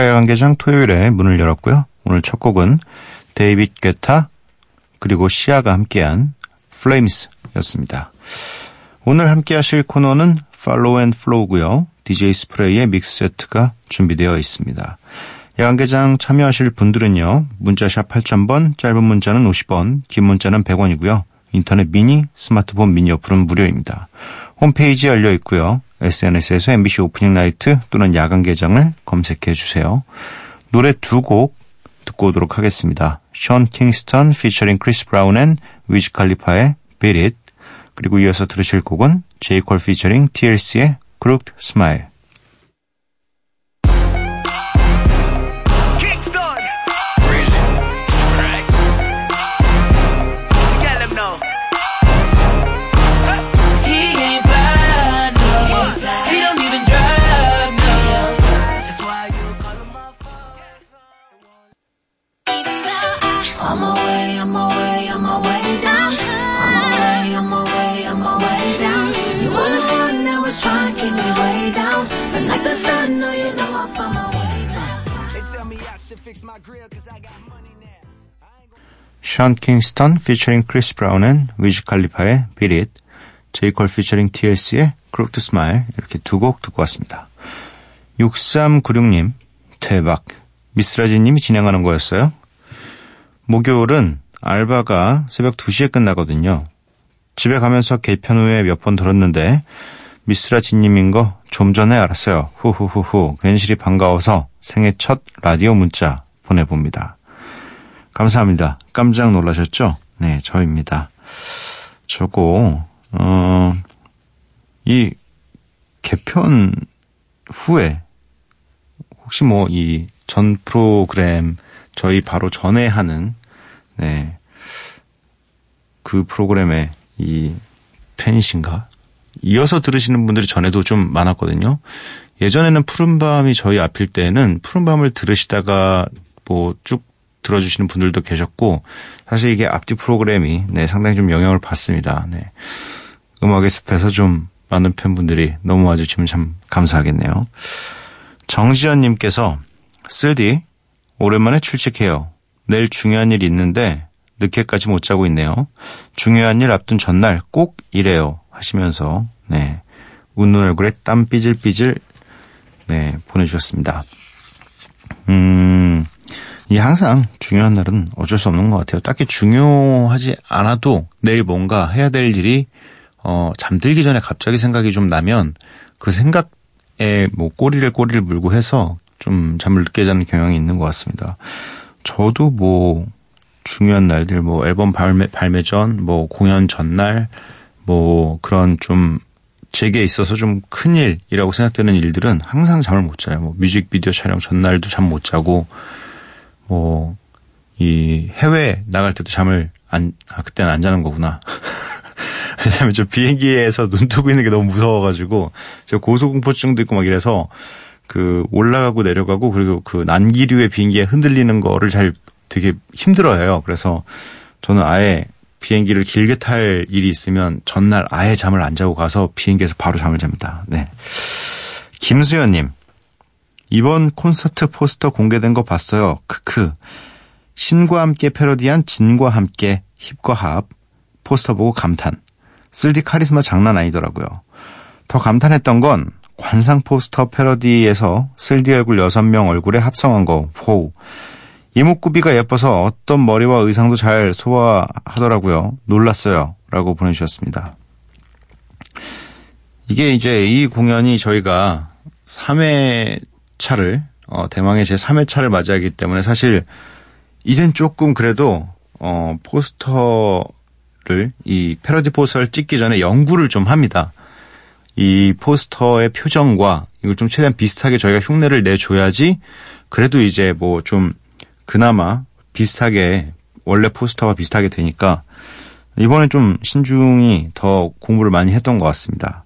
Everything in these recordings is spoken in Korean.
야간 개장 토요일에 문을 열었고요. 오늘 첫 곡은 데이빗 게타 그리고 시아가 함께한 Flames였습니다. 오늘 함께 하실 코너는 Follow and Flow고요. DJ 스프레이의 mix set가 준비되어 있습니다. 야간개장 참여하실 분들은요. 문자샵 8000번, 짧은 문자는 50원, 긴 문자는 100원이고요. 인터넷 미니, 스마트폰 미니 어플은 무료입니다. 홈페이지 열려 있고요. SNS에서 MBC Opening Night 또는 야간 개장을 검색해 주세요. 노래 두 곡 듣고 오도록 하겠습니다. 션 킹스턴 피처링 크리스 브라운 and 위즈 칼리파의 Beat It 그리고 이어서 들으실 곡은 제이콜 featuring TLC의 Crooked Smile 션 킹스턴 피처링 크리스 브라운 and 위즈 칼리파의 Beat It 제이콜 피처링 TLC의 Crooked Smile 이렇게 두 곡 듣고 왔습니다. 6396님 대박 미쓰라진님이 진행하는 거였어요? 목요일은 알바가 새벽 2시에 끝나거든요. 집에 가면서 개편 후에 몇 번 들었는데 미쓰라진님인 거 좀 전에 알았어요. 후후후후 괜시리 반가워서 생애 첫 라디오 문자 보내봅니다. 감사합니다. 깜짝 놀라셨죠? 네, 저입니다. 저거, 어, 이 개편 후에 혹시 뭐 이 전 프로그램 저희 바로 전에 하는 네. 그 프로그램의 이 팬이신가? 이어서 들으시는 분들이 전에도 좀 많았거든요. 예전에는 푸른밤이 저희 앞일 때는 푸른밤을 들으시다가 뭐 쭉 들어주시는 분들도 계셨고 사실 이게 앞뒤 프로그램이 네, 상당히 좀 영향을 받습니다. 네. 음악의 숲에서 좀 많은 팬분들이 너무 와주시면 참 감사하겠네요. 정지연님께서 쓸디 오랜만에 출첵해요. 내일 중요한 일 있는데 늦게까지 못 자고 있네요. 중요한 일 앞둔 전날 꼭 이래요 하시면서 네 웃는 얼굴에 땀 삐질삐질 네 보내주셨습니다. 음, 이 항상 중요한 날은 어쩔 수 없는 것 같아요. 딱히 중요하지 않아도 내일 뭔가 해야 될 일이 어 잠들기 전에 갑자기 생각이 좀 나면 그 생각에 뭐 꼬리를 꼬리를 물고 해서 좀 잠을 늦게 자는 경향이 있는 것 같습니다. 저도 뭐 중요한 날들 뭐 앨범 발매 발매 전, 뭐 공연 전날, 뭐 그런 좀 제게 있어서 좀 큰일이라고 생각되는 일들은 항상 잠을 못 자요. 뭐 뮤직비디오 촬영 전날도 잠 못 자고 뭐 이 해외 나갈 때도 잠을 안 아, 그때는 안 자는 거구나. 왜냐면 저 비행기에서 눈 뜨고 있는 게 너무 무서워가지고 저 고소공포증도 있고 막 이래서 그 올라가고 내려가고 그리고 그 난기류의 비행기에 흔들리는 거를 잘 되게 힘들어해요. 그래서 저는 아예 비행기를 길게 탈 일이 있으면 전날 아예 잠을 안 자고 가서 비행기에서 바로 잠을 잡니다. 네. 김수현님. 이번 콘서트 포스터 공개된 거 봤어요. 크크. 신과 함께 패러디한 진과 함께 힙과 합. 포스터 보고 감탄. 쓸디 카리스마 장난 아니더라고요. 더 감탄했던 건 관상 포스터 패러디에서 쓸디 얼굴 6명 얼굴에 합성한 거. 호우. 이목구비가 예뻐서 어떤 머리와 의상도 잘 소화하더라고요. 놀랐어요. 라고 보내주셨습니다. 이게 이제 이 공연이 저희가 3회 차를, 어, 대망의 제 3회 차를 맞이하기 때문에 사실 이젠 조금 그래도, 어, 포스터를, 이 패러디 포스터를 찍기 전에 연구를 좀 합니다. 이 포스터의 표정과 이걸 좀 최대한 비슷하게 저희가 흉내를 내줘야지 그래도 이제 뭐 좀 그나마 비슷하게 원래 포스터가 비슷하게 되니까 이번에 좀 신중히 더 공부를 많이 했던 것 같습니다.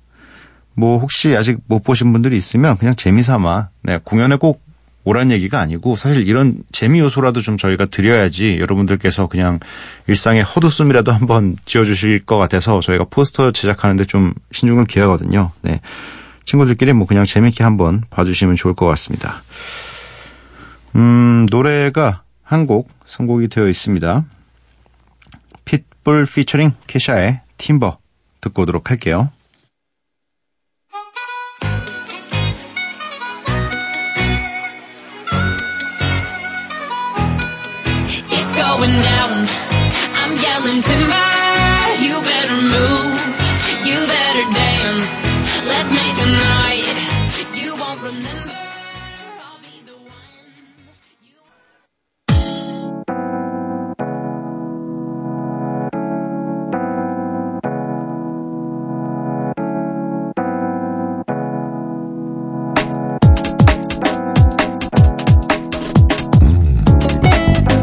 뭐 혹시 아직 못 보신 분들이 있으면 그냥 재미삼아 네, 공연에 꼭 오란 얘기가 아니고 사실 이런 재미 요소라도 좀 저희가 드려야지 여러분들께서 그냥 일상의 헛웃음이라도 한번 지어주실 것 같아서 저희가 포스터 제작하는데 좀 신중을 기하거든요. 네. 친구들끼리 뭐 그냥 재밌게 한번 봐주시면 좋을 것 같습니다. 음, 노래가 한 곡 선곡이 되어 있습니다. 핏불 피처링 캐샤의 팀버 듣고 오도록 할게요. I'm yelling timber. You better move. You better dance. Let's make a night. You won't remember. I'll be the one. You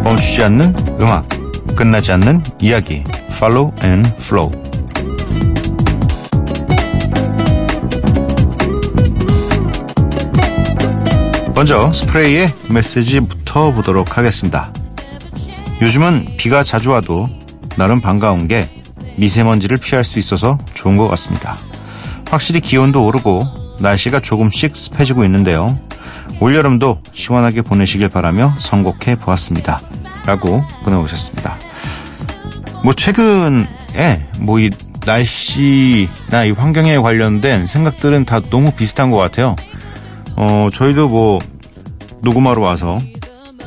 멈추지 않는 음악, 끝나지 않는 이야기, Follow and Flow. 먼저 스프레이의 메시지부터 보도록 하겠습니다. 요즘은 비가 자주 와도 나름 반가운 게 미세먼지를 피할 수 있어서 좋은 것 같습니다. 확실히 기온도 오르고 날씨가 조금씩 습해지고 있는데요. 올여름도 시원하게 보내시길 바라며 선곡해 보았습니다. 라고 보내오셨습니다. 뭐 최근에 뭐 이 날씨나 이 환경에 관련된 생각들은 다 너무 비슷한 것 같아요. 어, 저희도 뭐 녹음하러 와서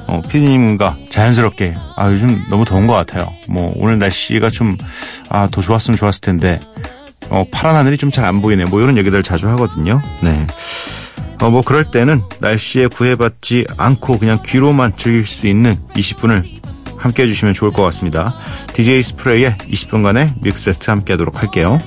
어, 피디님과 자연스럽게 아 요즘 너무 더운 것 같아요. 뭐 오늘 날씨가 좀 아 더 좋았으면 좋았을 텐데 어, 파란 하늘이 좀 잘 안 보이네. 뭐 이런 얘기들 자주 하거든요. 네. 어, 뭐 그럴 때는 날씨에 구애받지 않고 그냥 귀로만 즐길 수 있는 20분을 함께 해주시면 좋을 것 같습니다. DJ 스프레이의 20분간의 믹스 세트 함께 하도록 할게요.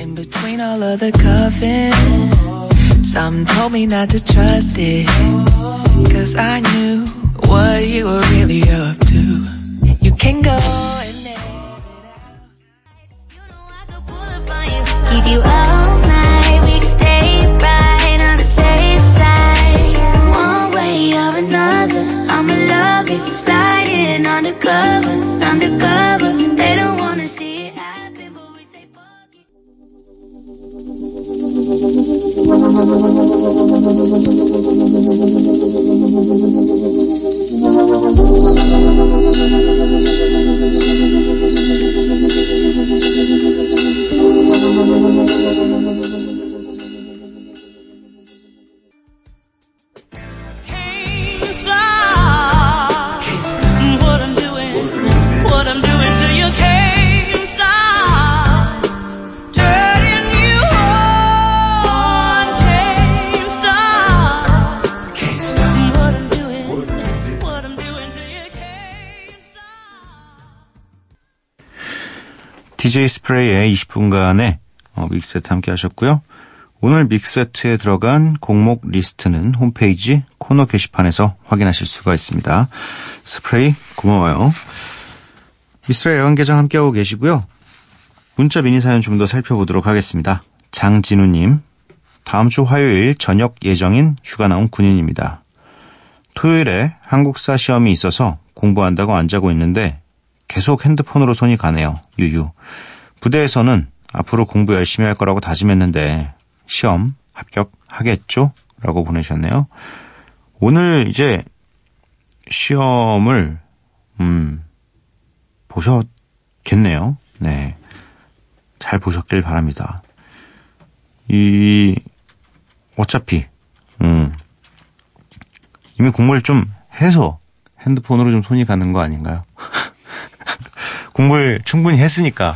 In between all of the cuffing, some told me not to trust it. Cause I knew what you were really up to. You can go DJ 스프레이의 20분간의 어, mix set 함께 하셨고요. 오늘 mix set에 들어간 곡목 리스트는 홈페이지 코너 게시판에서 확인하실 수가 있습니다. 스프레이 고마워요. 미쓰라 야간개장 함께하고 계시고요. 문자 미니 사연 좀 더 살펴보도록 하겠습니다. 장진우님, 다음 주 화요일 저녁 예정인 휴가 나온 군인입니다. 토요일에 한국사 시험이 있어서 공부한다고 안 자고 있는데 계속 핸드폰으로 손이 가네요. 유유. 부대에서는 앞으로 공부 열심히 할 거라고 다짐했는데 시험 합격하겠죠? 라고 보내셨네요. 오늘 이제 시험을 음 보셨겠네요. 네. 잘 보셨길 바랍니다. 이 어차피 음 이미 공부를 좀 해서 핸드폰으로 좀 손이 가는 거 아닌가요? 공부를 충분히 했으니까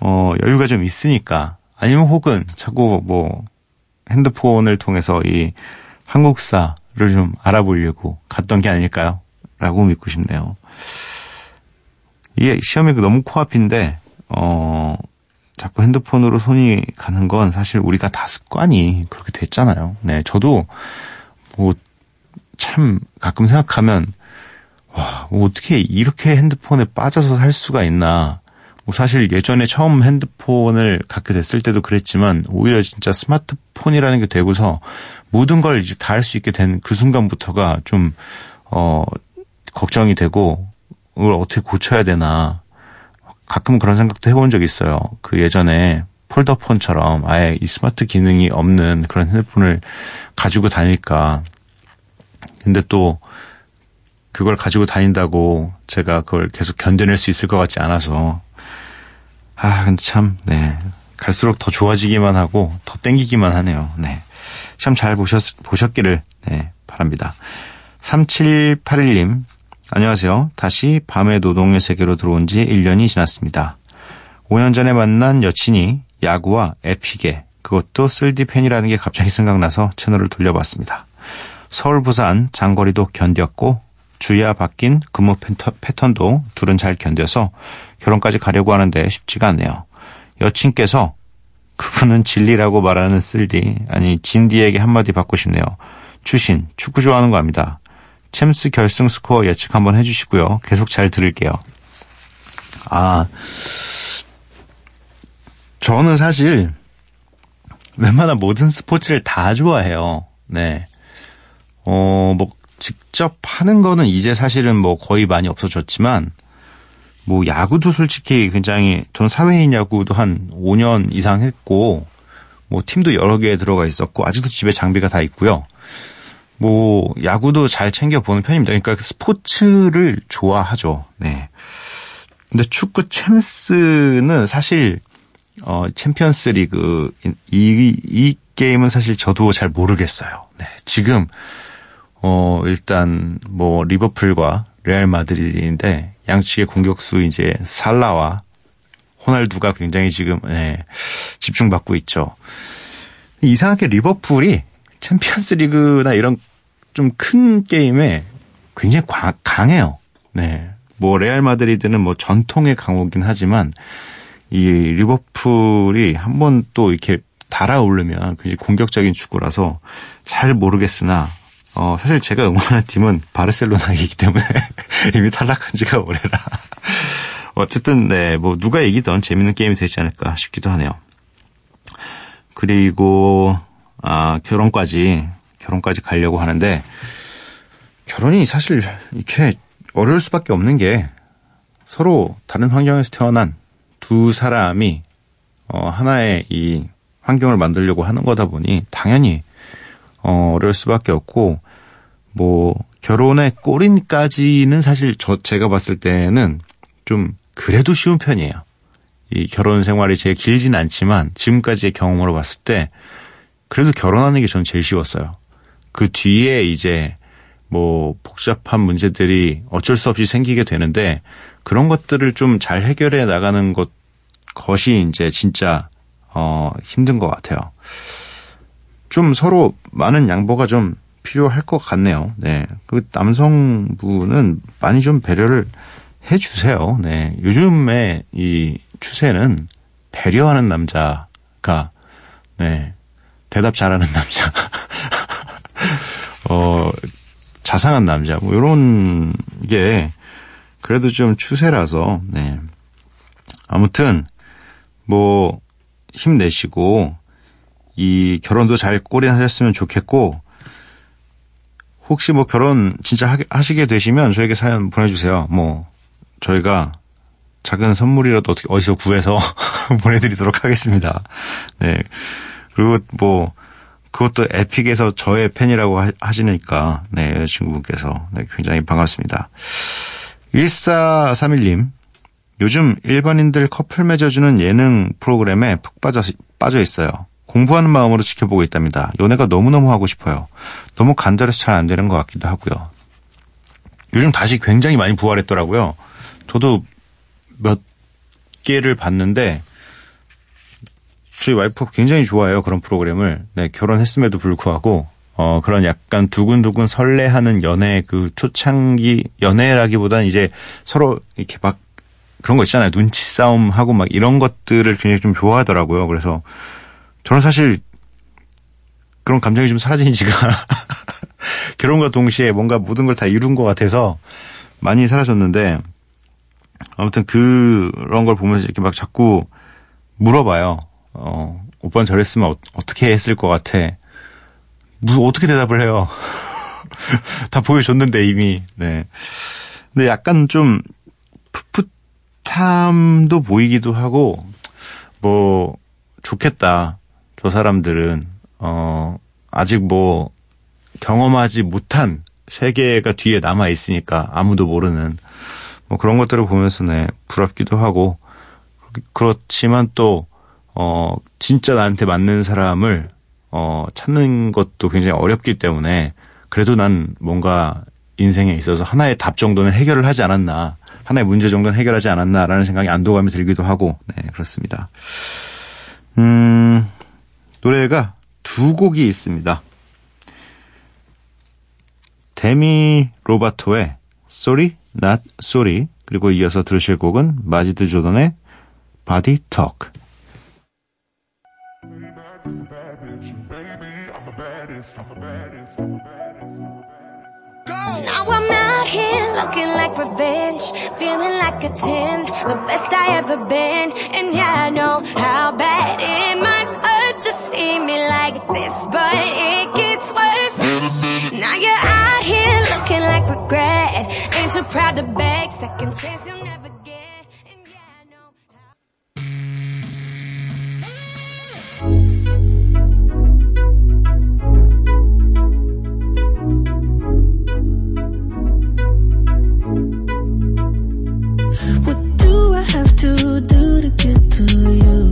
어 여유가 좀 있으니까 아니면 혹은 자꾸 뭐 핸드폰을 통해서 이 한국사를 좀 알아보려고 갔던 게 아닐까요? 라고 믿고 싶네요. 이게 시험이 너무 코앞인데 어 자꾸 핸드폰으로 손이 가는 건 사실 우리가 다 습관이 그렇게 됐잖아요. 네, 저도 뭐 참 가끔 생각하면 와, 뭐 어떻게 이렇게 핸드폰에 빠져서 살 수가 있나. 뭐 사실 예전에 처음 핸드폰을 갖게 됐을 때도 그랬지만 오히려 진짜 스마트폰이라는 게 되고서 모든 걸 이제 다 할 수 있게 된 그 순간부터가 좀, 어, 걱정이 되고 이걸 어떻게 고쳐야 되나. 가끔 그런 생각도 해본 적이 있어요. 그 예전에 폴더폰처럼 아예 이 스마트 기능이 없는 그런 핸드폰을 가지고 다닐까. 근데 또 그걸 가지고 다닌다고 제가 그걸 계속 견뎌낼 수 있을 것 같지 않아서 아 근데 참 네. 갈수록 더 좋아지기만 하고 더 땡기기만 하네요. 네. 시험 잘 보셨 보셨기를 네, 바랍니다. 3781님 안녕하세요. 다시 밤의 노동의 세계로 들어온 지 1년이 지났습니다. 5년 전에 만난 여친이 야구와 에픽에 그것도 쓸디 팬이라는 게 갑자기 생각나서 채널을 돌려봤습니다. 서울 부산 장거리도 견뎠고 주야 바뀐 근무 패턴도 둘은 잘 견뎌서 결혼까지 가려고 하는데 쉽지가 않네요. 여친께서 그분은 진리라고 말하는 쓸디 아니 진디에게 한마디 받고 싶네요. 추신 축구 좋아하는 거 압니다. 챔스 결승 스코어 예측 한번 해주시고요. 계속 잘 들을게요. 아 저는 사실 웬만한 모든 스포츠를 다 좋아해요. 네. 어, 뭐, 직접 하는 거는 이제 사실은 뭐 거의 많이 없어졌지만, 뭐, 야구도 솔직히 굉장히, 전 사회인 야구도 한 5년 이상 했고, 뭐, 팀도 여러 개 들어가 있었고, 아직도 집에 장비가 다 있고요. 뭐, 야구도 잘 챙겨 보는 편입니다. 그러니까 스포츠를 좋아하죠. 네. 근데 축구 챔스는 사실, 어, 챔피언스 리그, 이, 이 게임은 사실 저도 잘 모르겠어요. 네. 지금, 어, 일단, 뭐, 리버풀과 레알 마드리드인데, 양측의 공격수 이제 살라와 호날두가 굉장히 지금, 네, 집중받고 있죠. 이상하게 리버풀이 챔피언스 리그나 이런 좀 큰 게임에 굉장히 과, 강해요. 네. 뭐, 레알 마드리드는 뭐 전통의 강호긴 하지만, 이 리버풀이 한 번 또 이렇게 달아오르면 굉장히 공격적인 축구라서 잘 모르겠으나 어, 사실 제가 응원하는 팀은 바르셀로나이기 때문에 이미 탈락한 지가 오래라. 어쨌든, 네, 뭐, 누가 이기던 재밌는 게임이 되지 않을까 싶기도 하네요. 그리고, 아, 결혼까지, 결혼까지 가려고 하는데, 결혼이 사실 이렇게 어려울 수밖에 없는 게 서로 다른 환경에서 태어난 두 사람이, 어, 하나의 이 환경을 만들려고 하는 거다 보니 당연히 어, 어려울 수밖에 없고 뭐 결혼의 꼬린까지는 사실 저 제가 봤을 때는 좀 그래도 쉬운 편이에요. 이 결혼 생활이 제일 길진 않지만 지금까지의 경험으로 봤을 때 그래도 결혼하는 게 저는 제일 쉬웠어요. 그 뒤에 이제 뭐 복잡한 문제들이 어쩔 수 없이 생기게 되는데 그런 것들을 좀 잘 해결해 나가는 것 것이 이제 진짜 어 힘든 것 같아요. 좀 서로 많은 양보가 좀 필요할 것 같네요. 네. 그 남성분은 많이 좀 배려를 해 주세요. 네. 요즘에 이 추세는 배려하는 남자가 네 대답 잘하는 남자 어 자상한 남자 뭐 이런 게 그래도 좀 추세라서 네 아무튼 뭐 힘내시고 이 결혼도 잘 꼬리하셨으면 좋겠고 혹시 뭐 결혼 진짜 하- 하시게 되시면 저에게 사연 보내주세요. 뭐 저희가 작은 선물이라도 어떻게 어디서 구해서 보내드리도록 하겠습니다. 네 그리고 뭐 그것도 에픽에서 저의 팬이라고 하- 하시니까 네 여자친구분께서 네, 굉장히 반갑습니다. 1431님 요즘 일반인들 커플 맺어주는 예능 프로그램에 푹 빠져, 빠져 있어요. 공부하는 마음으로 지켜보고 있답니다. 연애가 너무너무 하고 싶어요. 너무 간절해서 잘 안 되는 것 같기도 하고요. 요즘 다시 굉장히 많이 부활했더라고요. 저도 몇 개를 봤는데 저희 와이프가 굉장히 좋아해요. 그런 프로그램을. 네, 결혼했음에도 불구하고 어, 그런 약간 두근두근 설레하는 연애 그 초창기 연애라기보다는 이제 서로 이렇게 막 그런 거 있잖아요. 눈치 싸움 하고 막 이런 것들을 굉장히 좀 좋아하더라고요. 그래서 저는 사실 그런 감정이 좀 사라진 지가 결혼과 동시에 뭔가 모든 걸 다 이룬 것 같아서 많이 사라졌는데 아무튼 그런 걸 보면서 이렇게 막 자꾸 물어봐요. 어, 오빠는 저랬으면 어, 어떻게 했을 것 같아? 뭐 어떻게 대답을 해요? 다 보여줬는데 이미. 네. 근데 약간 좀 풋풋함도 보이기도 하고 뭐 좋겠다. 저 사람들은 어 아직 뭐 경험하지 못한 세계가 뒤에 남아 있으니까 아무도 모르는 뭐 그런 것들을 보면서 네 부럽기도 하고 그렇지만 또 어, 진짜 나한테 맞는 사람을, 어, 찾는 것도 굉장히 어렵기 때문에, 그래도 난 뭔가 인생에 있어서 하나의 답 정도는 해결을 하지 않았나, 하나의 문제 정도는 해결하지 않았나라는 생각이 안도감이 들기도 하고, 네, 그렇습니다. 음, 노래가 두 곡이 있습니다. 데미 로바토의 Sorry, Not Sorry, 그리고 이어서 들으실 곡은 마지드 조던의 Body Talk. Now I'm out here looking like revenge, feeling like a 10, the best I ever been. And yeah, I know how bad it must see me like this, but it gets worse. Now you're out here looking like regret, ain't too proud to beg, second chance you'll never get. And yeah, I know how. What do I have to do to get to you?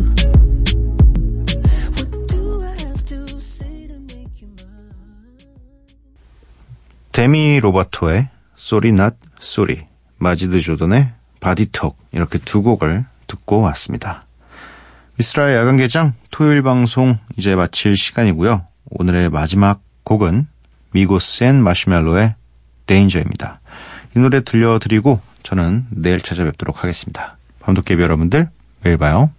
데미 로바토의 Sorry Not Sorry, 마지드 조던의 Body Talk 이렇게 두 곡을 듣고 왔습니다. 미쓰라의 야간 개장 토요일 방송 이제 마칠 시간이고요. 오늘의 마지막 곡은 미고스 and 마시멜로의 데인저입니다. 이 노래 들려드리고 저는 내일 찾아뵙도록 하겠습니다. 밤도깨비 여러분들 매일 봐요.